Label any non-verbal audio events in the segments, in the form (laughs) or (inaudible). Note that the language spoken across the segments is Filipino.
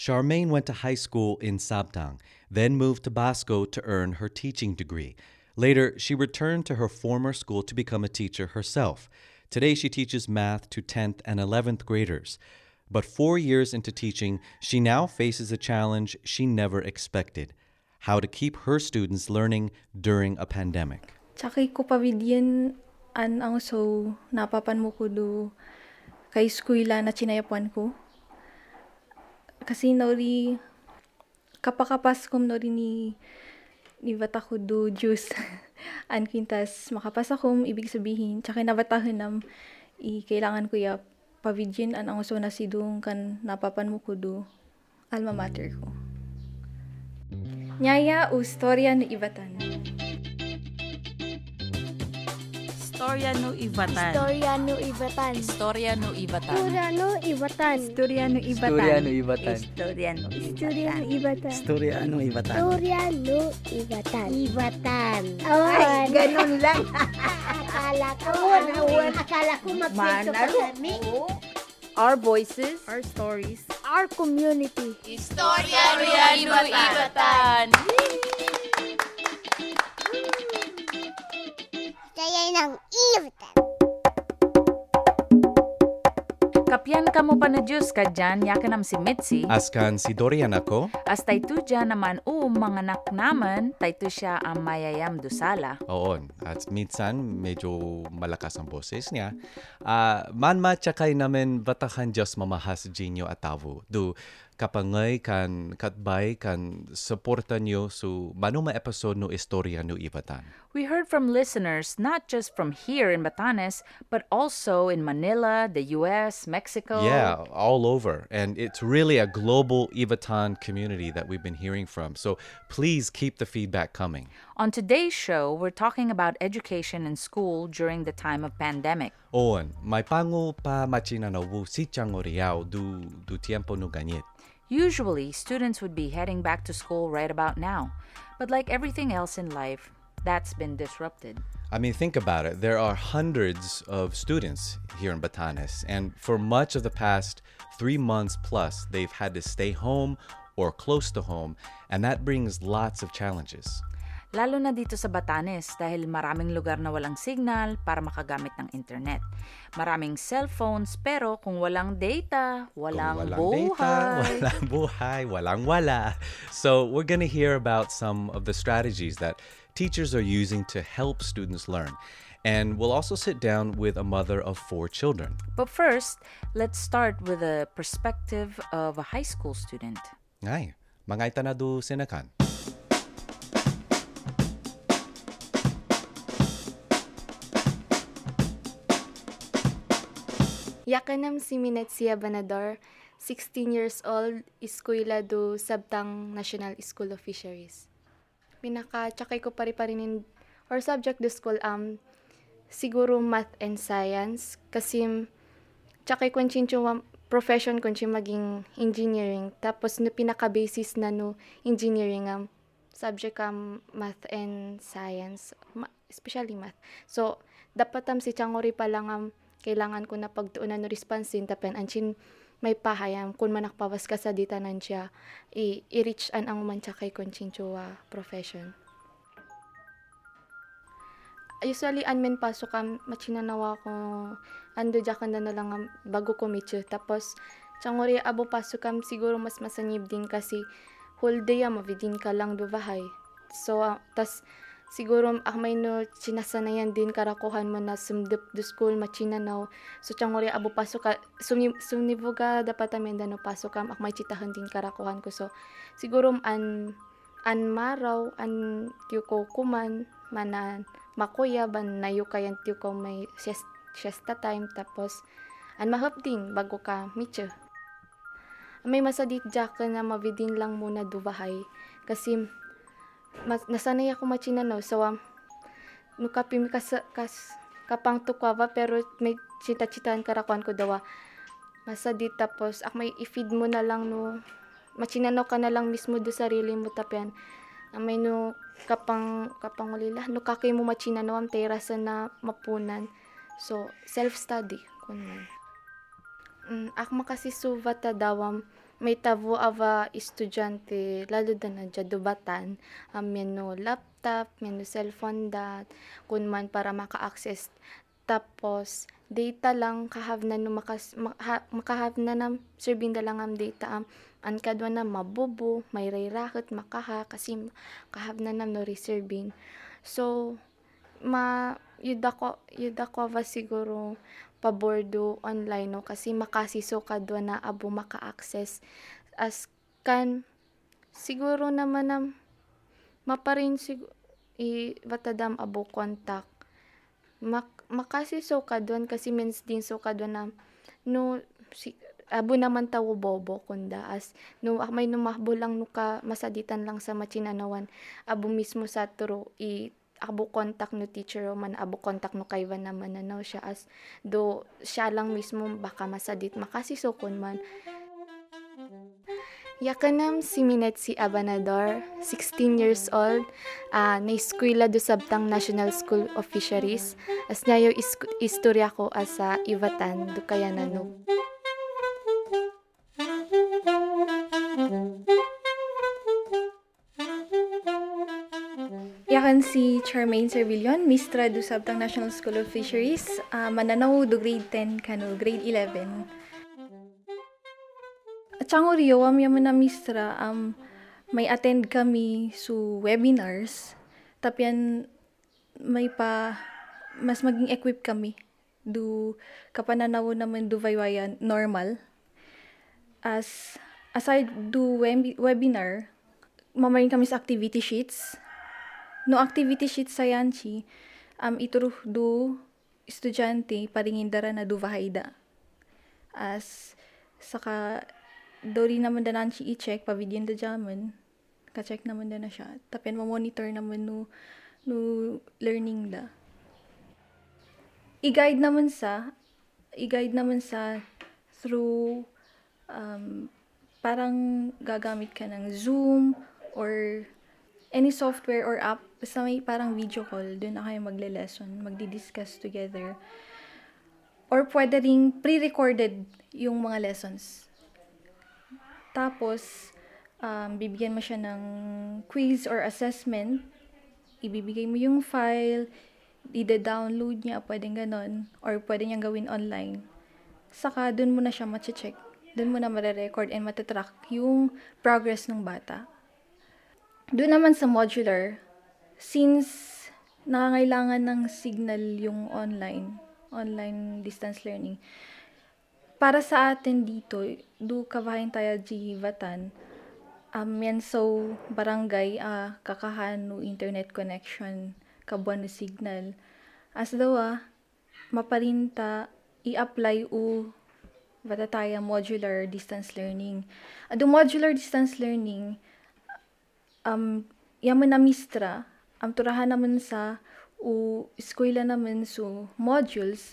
Charmaine went to high school in Sabtang, then moved to Basco to earn her teaching degree. Later, she returned to her former school to become a teacher herself. Today, she teaches math to 10th and 11th graders. But four years into teaching, she now faces a challenge she never expected how to keep her students learning during a pandemic. An ang so napapan mo ko do kay na chinayapuan ko. Kasi nori kapakapas kom nori ni ni bata ko do juice (laughs) an quintas makapas ako ibig sabihin tsaka nabatahan nam i kailangan ko ya pavidyan an ang so na sidong kan napapan mo ko do alma mater ko. Nyaya o storya ni Ibatan. Istorya no Ivatan. Istorya no Ibatan. Istorya no Ibatan. Istorya no Ibatan. Istorya no Ibatan. Istorya no Ibatan. Istorya no Ibatan. Istorya no Ibatan. Ibatan. Ay, ganun lang. Akala ko, akala ko magkwento pa kami. Our voices, our stories. our community. Istorya no Ibatan. Kaya ng Ibatan. Kapyan ka mo pa na Diyos ka dyan, yakanam si Mitzi. Askan si Dorian ako. As tayto dyan naman o mga anak naman, tayto siya ang mayayam dusala. Oo. At minsan, medyo malakas ang boses niya. Ah, manma tsakay namin batakan Diyos mamahas jinyo atawo. Do kapangay kan katbay kan suporta nyo so manuma episode no istorya no ibatan. We heard from listeners not just from here in Batanes, but also in Manila, the US, Mexico. Yeah, all over. And it's really a global Ivatan community that we've been hearing from. So please keep the feedback coming. On today's show, we're talking about education in school during the time of pandemic. On, may pango pa machina na wu si chango riao du du tiempo no ganit. Usually, students would be heading back to school right about now. But like everything else in life, that's been disrupted. I mean, think about it. There are hundreds of students here in Batanes, and for much of the past three months plus, they've had to stay home or close to home, and that brings lots of challenges. Lalo na dito sa Batanes dahil maraming lugar na walang signal para makagamit ng internet. Maraming cellphones pero kung walang data, walang, Kung buhay. data, (laughs) walang buhay, walang wala. So we're going to hear about some of the strategies that teachers are using to help students learn. And we'll also sit down with a mother of four children. But first, let's start with a perspective of a high school student. Ngay, mangay tanado sinakan. Yakanam si Minetsia Banador, 16 years old, eskwela do Sabtang National School of Fisheries. Pinaka-tsakay ko pari-parinin or subject do school um siguro math and science kasi tsakay ko chincho profession ko maging engineering. Tapos no pinaka-basis na no engineering um subject um math and science. Ma- especially math. So dapat am si Changori pa lang um kailangan ko na pagtuunan no responsin tapen anchin may pahayam kun manakpawas ka sa ditanan siya i i-reach an ang man kay konchincho profession. Usually anmen pasok kam machinanawa ko ando jakan na lang bago ko mityo tapos changori abo pasok siguro mas masanib din kasi whole day am mavidin ka lang do bahay so ah, tas siguro ak may no sinasanayan din karakuhan mo na sumdep do school machinanaw. So changori abo pasok ka. Ka dapat amen no pasok kam ak may chitahan din karakuhan ko. So siguro an an maraw an tiyo ko kuman manan makuya ban nayo kayan tiyo ko may sies- siesta time. Tapos an mahap din bago ka mityo. May masadit jack na mavidin lang muna dubahay kasi mas, nasanay ako machinanaw so um, nukapim kas, kas kapang tukwa pero may chita-chitaan karakuan ko dawa masadit tapos ak may i-feed mo na lang no. Machinanaw ka na lang mismo do sarili mo tapyan amay no kapang kapang ulila no kakay mo machinanaw am terasa na mapunan. So self study kun man mm, ak makasisuva ta dawam may tabo ava estudyante, lalo da na dya dubatan, um, meno laptop, meno cellphone dat, kun man para maka-access. Tapos, data lang kahav na no makas, maka, makahav na nam serving da lang am data am an kadwa na mabubo, may rayrakot makaha kasi kahav na nam no reserving. So, ma yun ako, yun ako va siguro pabordo online no? Kasi makasiso kadwa na abo maka-access. As kan siguro naman nam maparin siguro i batadam abo contact. Mak makasiso kadwan kasi means din so kadwa na no si, abo naman tawo bobo kunda. As no may numahbo lang no ka masaditan lang sa machinanawan. Abo mismo sa turo i abo contact no teacher o man abo contact no kaywa naman na no siya as do siya lang mismo baka masadit makasiso kun man Yakanam si Minet si Abanador, 16 years old, uh, na eskwela do Sabtang National School of Fisheries. As isk- istorya ko as sa Ivatan, do kaya nanog. Yakan si Charmaine Servillon, Mistra do Sabtang National School of Fisheries, ah, mananaw do grade 10 kano, grade 11. At sango riyo, am yaman na Mistra, um, may attend kami su webinars, tapyan may pa, mas maging equip kami do kapananaw naman do vaywayan normal. As aside do web- webinar, mamarin kami sa activity sheets, No activity sheet sa yanchi, um, ituro do estudyante paringin dara na do vahayda. As saka dori naman da nanchi i-check pa video da jaman, ka-check naman da na siya. Tapen mo monitor naman no no learning da. I-guide naman sa i-guide naman sa through um, parang gagamit ka ng Zoom or any software or app, basta may parang video call, doon na kayo magle-lesson, magdi-discuss together. Or pwede ring pre-recorded yung mga lessons. Tapos, um, bibigyan mo siya ng quiz or assessment. Ibibigay mo yung file, ide-download niya, pwedeng ganon. Or pwede niyang gawin online. Saka, doon mo na siya mache-check. Doon mo na mare-record and matatrack yung progress ng bata. Doon naman sa modular, since nangangailangan ng signal yung online, online distance learning, para sa atin dito, do kavahin tayo di Batan, um, yan so barangay uh, kakahan internet connection, kabuan no signal. As daw ah, maparinta i-apply u bata tayo modular distance learning. Ado modular distance learning, um, yaman na mistra, ang turahan naman sa u eskwela naman so modules,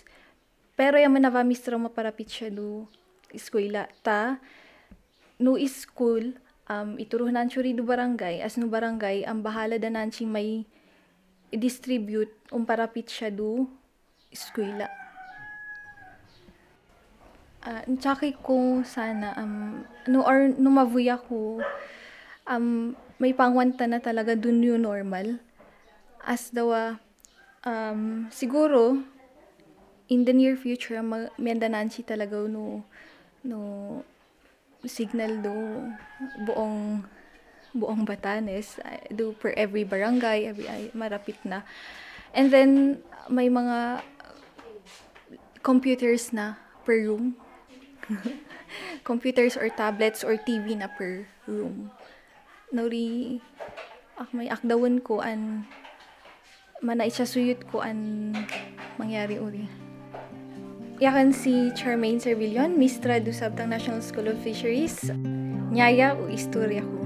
pero yaman na va mistra maparapit siya do eskwela. Ta, no school, um, ituruhan siya do barangay, as no barangay, ang bahala da nanchi may i-distribute um parapit siya do eskwela. Uh, ko sana, um, no, or no mavuya ko, um, may pangwanta na talaga dun yung normal. As daw, um, siguro, in the near future, mendanansi talaga no, no, signal do buong buong Batanes. Do per every barangay every ay, marapit na. And then may mga computers na per room. (laughs) Computers or tablets or TV na per room. Nori ak may akdawan ko an mana suyot ko an mangyari uri. Yakan si Charmaine Servillon, Mistra do Sabtang National School of Fisheries. Nyaya o istorya ko.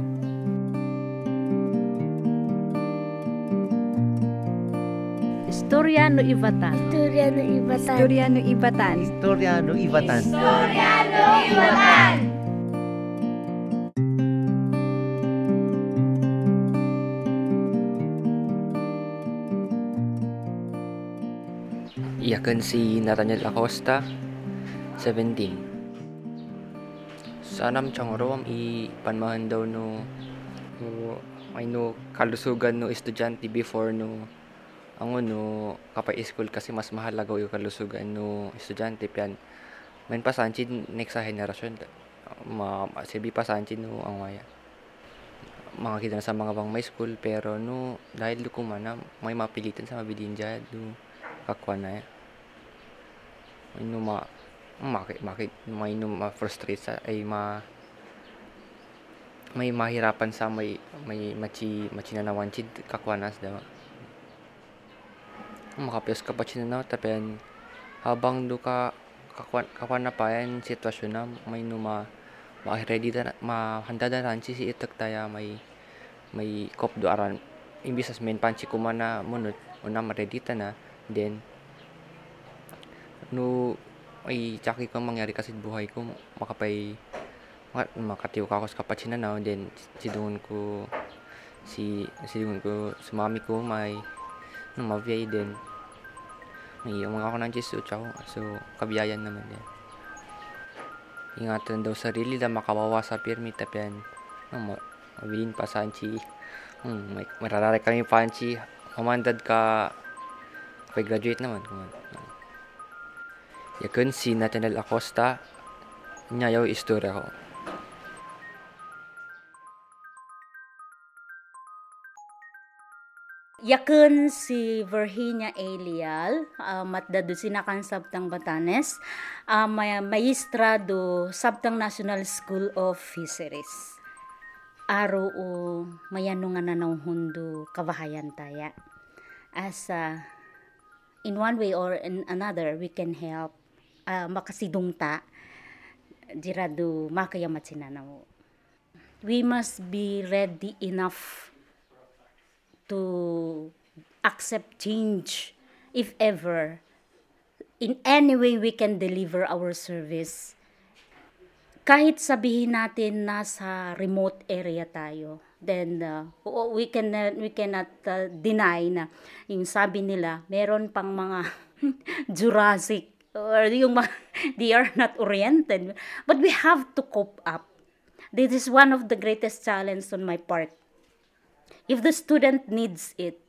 Istorya no Ivatan. Istorya ng ibatan. Istorya no Ivatan. Istorya no Ibatan. Iyakan si Nathaniel Acosta, 17. Sanam changorom i panmahan daw no no may no kalusugan no estudyante before no ang no kapay school kasi mas mahalaga yung kalusugan no estudyante. Pian men pasanchid next sa henerasyon ma silbi pasanchid no ang maya mga kita na sa mga bang may school pero no dahil kumana may mapilitan sa mabilin dyan no kakwa na ya may no ma makit makit may no ma frustrate sa ay ma may mahirapan sa may may machi machi na nawanchid kakwanas daw makapiyos ka pa chinanaw tapian habang do ka kakwan kakwan na pa yan sitwasyon na may no ma ma ready da mahanda da ranchi si itak taya may may kop do aran imbis as main panchi kumana munot una ma ready ta na then no ay tsaki kang mangyari kasi buhay ko makapay mak- makatiw ka ako sa kapatid na then sidungon ko si sidungon ko sa mami ko may no maviyay din. May mga ako ng Jesu tsaka so kabiyayan naman din. Ingatan daw sarili da makawawa sa pirmi tapian no, ma mabilin pa sanchi. Hmm, may mararare kami panchi. Mamandad ka kapag graduate naman kung Yakun si Nathaniel Acosta niya yaw istorya ko. Yakun si Virginia Elial, uh, matdado sinakan Sabtang Batanes, uh, may maestra do Sabtang National School of Fisheries. Aro o mayano nga nanaw hundo kabahayan taya. As uh, in one way or in another, we can help uh, makasidungta dirado makayamat sinanaw. We must be ready enough to accept change if ever in any way we can deliver our service kahit sabihin natin nasa remote area tayo then uh, we can uh, we cannot uh, deny na yung sabi nila meron pang mga (laughs) Jurassic or yung mga, (laughs) they are not oriented. But we have to cope up. This is one of the greatest challenge on my part. If the student needs it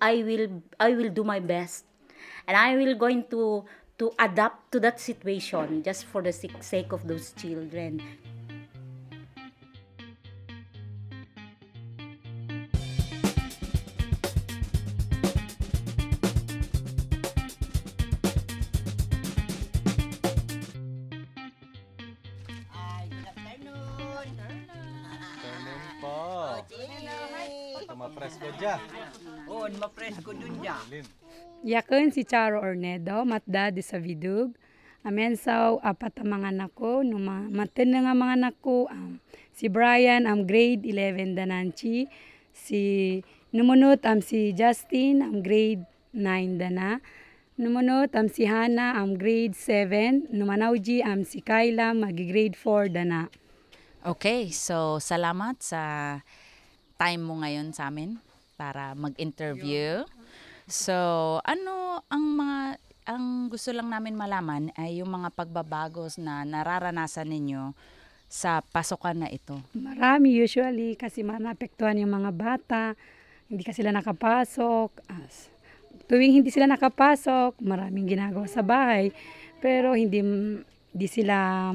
i will i will do my best. And i will going to to adapt to that situation just for the sake of those children Mapresko dya. Oo, mapresko dun dya. Yakon si Charo Ornedo, matda di sa vidug. Amen saw apat ang mga anak ko, numa maten na nga mga anak ko. Um, si Brian am grade 11 dananchi. Si numunot am si Justin am grade 9 dana. Numunot am si Hana am grade 7. Numanawji am si Kyla magi grade 4 dana. Okay, so salamat sa time mo ngayon sa amin para mag-interview. So, ano ang mga ang gusto lang namin malaman ay yung mga pagbabagos na nararanasan ninyo sa pasukan na ito. Marami usually kasi manapektuhan yung mga bata, hindi kasi sila nakapasok. As, tuwing hindi sila nakapasok, maraming ginagawa sa bahay, pero hindi, hindi sila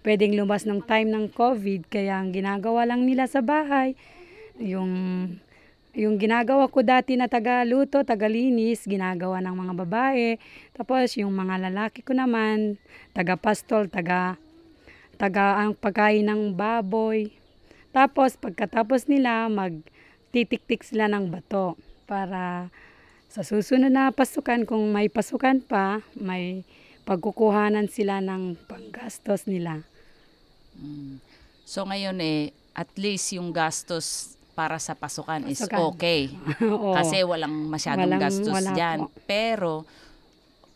pwedeng lumas ng time ng COVID, kaya ang ginagawa lang nila sa bahay, yung yung ginagawa ko dati na tagaluto, tagalinis, ginagawa ng mga babae. Tapos yung mga lalaki ko naman, taga-pastol, taga taga ang pagkain ng baboy. Tapos pagkatapos nila magtitik-tik sila ng bato para sa susunod na pasukan kung may pasukan pa, may pagkukuhanan sila ng panggastos nila. Mm. So ngayon eh at least yung gastos para sa pasukan, is Pasukan. okay. (laughs) Oo. Kasi walang masyadong Walang- gastos wala diyan. po. Pero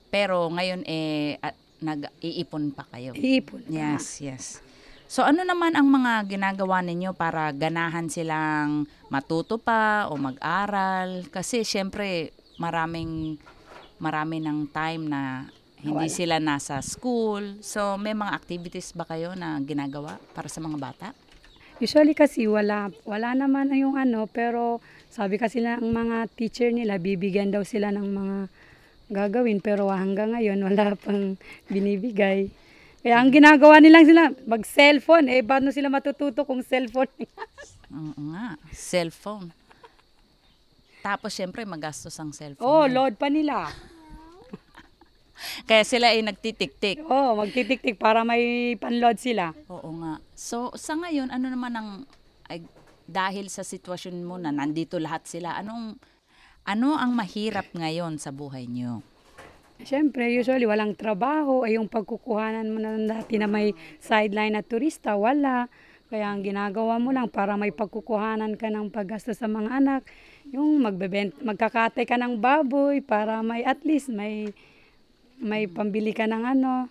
pero ngayon eh at, nag-iipon pa kayo. Iipon pa. Yes, yes. So ano naman ang mga ginagawa ninyo para ganahan silang matuto pa o mag-aral? Kasi syempre maraming marami ng time na Hindi Wala. sila nasa school. So, may mga activities ba kayo na ginagawa para sa mga bata? Usually kasi wala, wala naman yung ano, pero sabi kasi ng mga teacher nila, bibigyan daw sila ng mga gagawin, pero hanggang ngayon wala (laughs) pang binibigay. Kaya ang ginagawa nilang sila, mag-cellphone, eh paano sila matututo kung cellphone? (laughs) Oo nga, cellphone. Tapos, syempre, magastos ang cellphone. oh, load pa nila. Kaya sila ay nagtitik-tik. Oh, magtitik-tik para may panload sila. Oo nga. So, sa ngayon, ano naman ang, ay, dahil sa sitwasyon mo na nandito lahat sila, anong, ano ang mahirap ngayon sa buhay niyo? Siyempre, usually walang trabaho, ay yung pagkukuhanan mo na dati na may sideline na turista, wala. Kaya ang ginagawa mo lang para may pagkukuhanan ka ng paggastos sa mga anak, yung magbebent, magkakatay ka ng baboy para may at least may may pambili ka ng ano.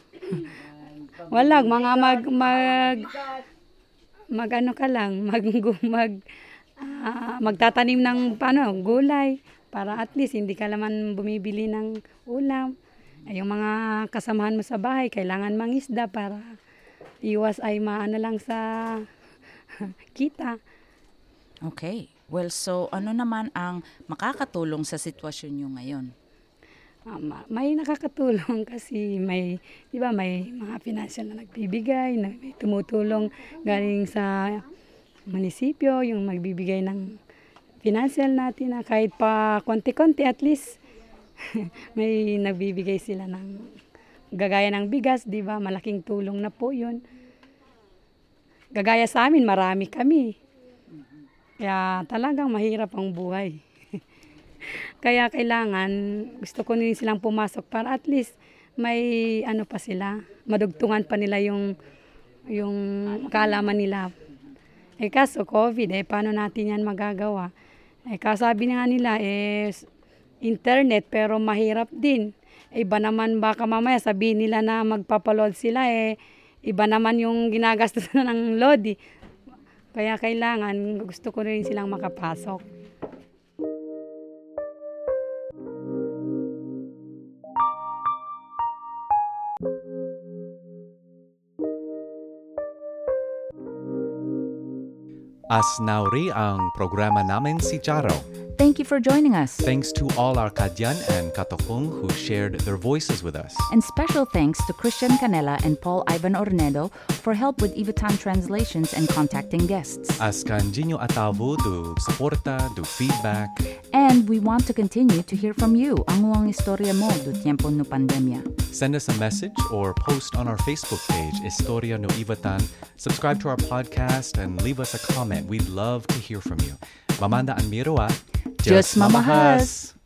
wala, mga mag mag mag ano ka lang, (laughs) mag mag ah, magtatanim ng ano, gulay para at least hindi ka naman bumibili ng ulam. Ay, yung mga kasamahan mo sa bahay, kailangan mangisda para iwas ay maano lang sa (laughs) kita. Okay. Well, so ano naman ang makakatulong sa sitwasyon niyo ngayon? Ma- may nakakatulong (laughs) kasi may, di ba, may mga financial na nagbibigay, na may tumutulong galing sa munisipyo, yung magbibigay ng financial natin na kahit pa konti-konti at least (laughs) may nagbibigay sila ng gagaya ng bigas, di ba? Malaking tulong na po yun. Gagaya sa amin, marami kami. Kaya talagang mahirap ang buhay. Kaya kailangan, gusto ko din silang pumasok para at least may ano pa sila, madugtungan pa nila yung yung kaalaman nila. Eh kaso COVID, eh paano natin yan magagawa? Eh kasabi nga nila, eh internet pero mahirap din. Iba naman baka mamaya sabihin nila na magpapaload sila, eh iba naman yung ginagastos (laughs) ng load. Eh. Kaya kailangan, gusto ko rin silang makapasok. Asnauri ang programa namin si Charo. Thank you for joining us. Thanks to all our Kadyan and Katokung who shared their voices with us. And special thanks to Christian Canela and Paul Ivan Ornedo for help with Ivatan translations and contacting guests. Askan Jinyo Atavu do suporta, do feedback. And we want to continue to hear from you. Ang ang istorya mo do tiempo no pandemia. Send us a message or post on our Facebook page, Historia no Ivatan. Subscribe to our podcast and leave us a comment. We'd love to hear from you. Mamanda ang Mirua. Diyos mamahas!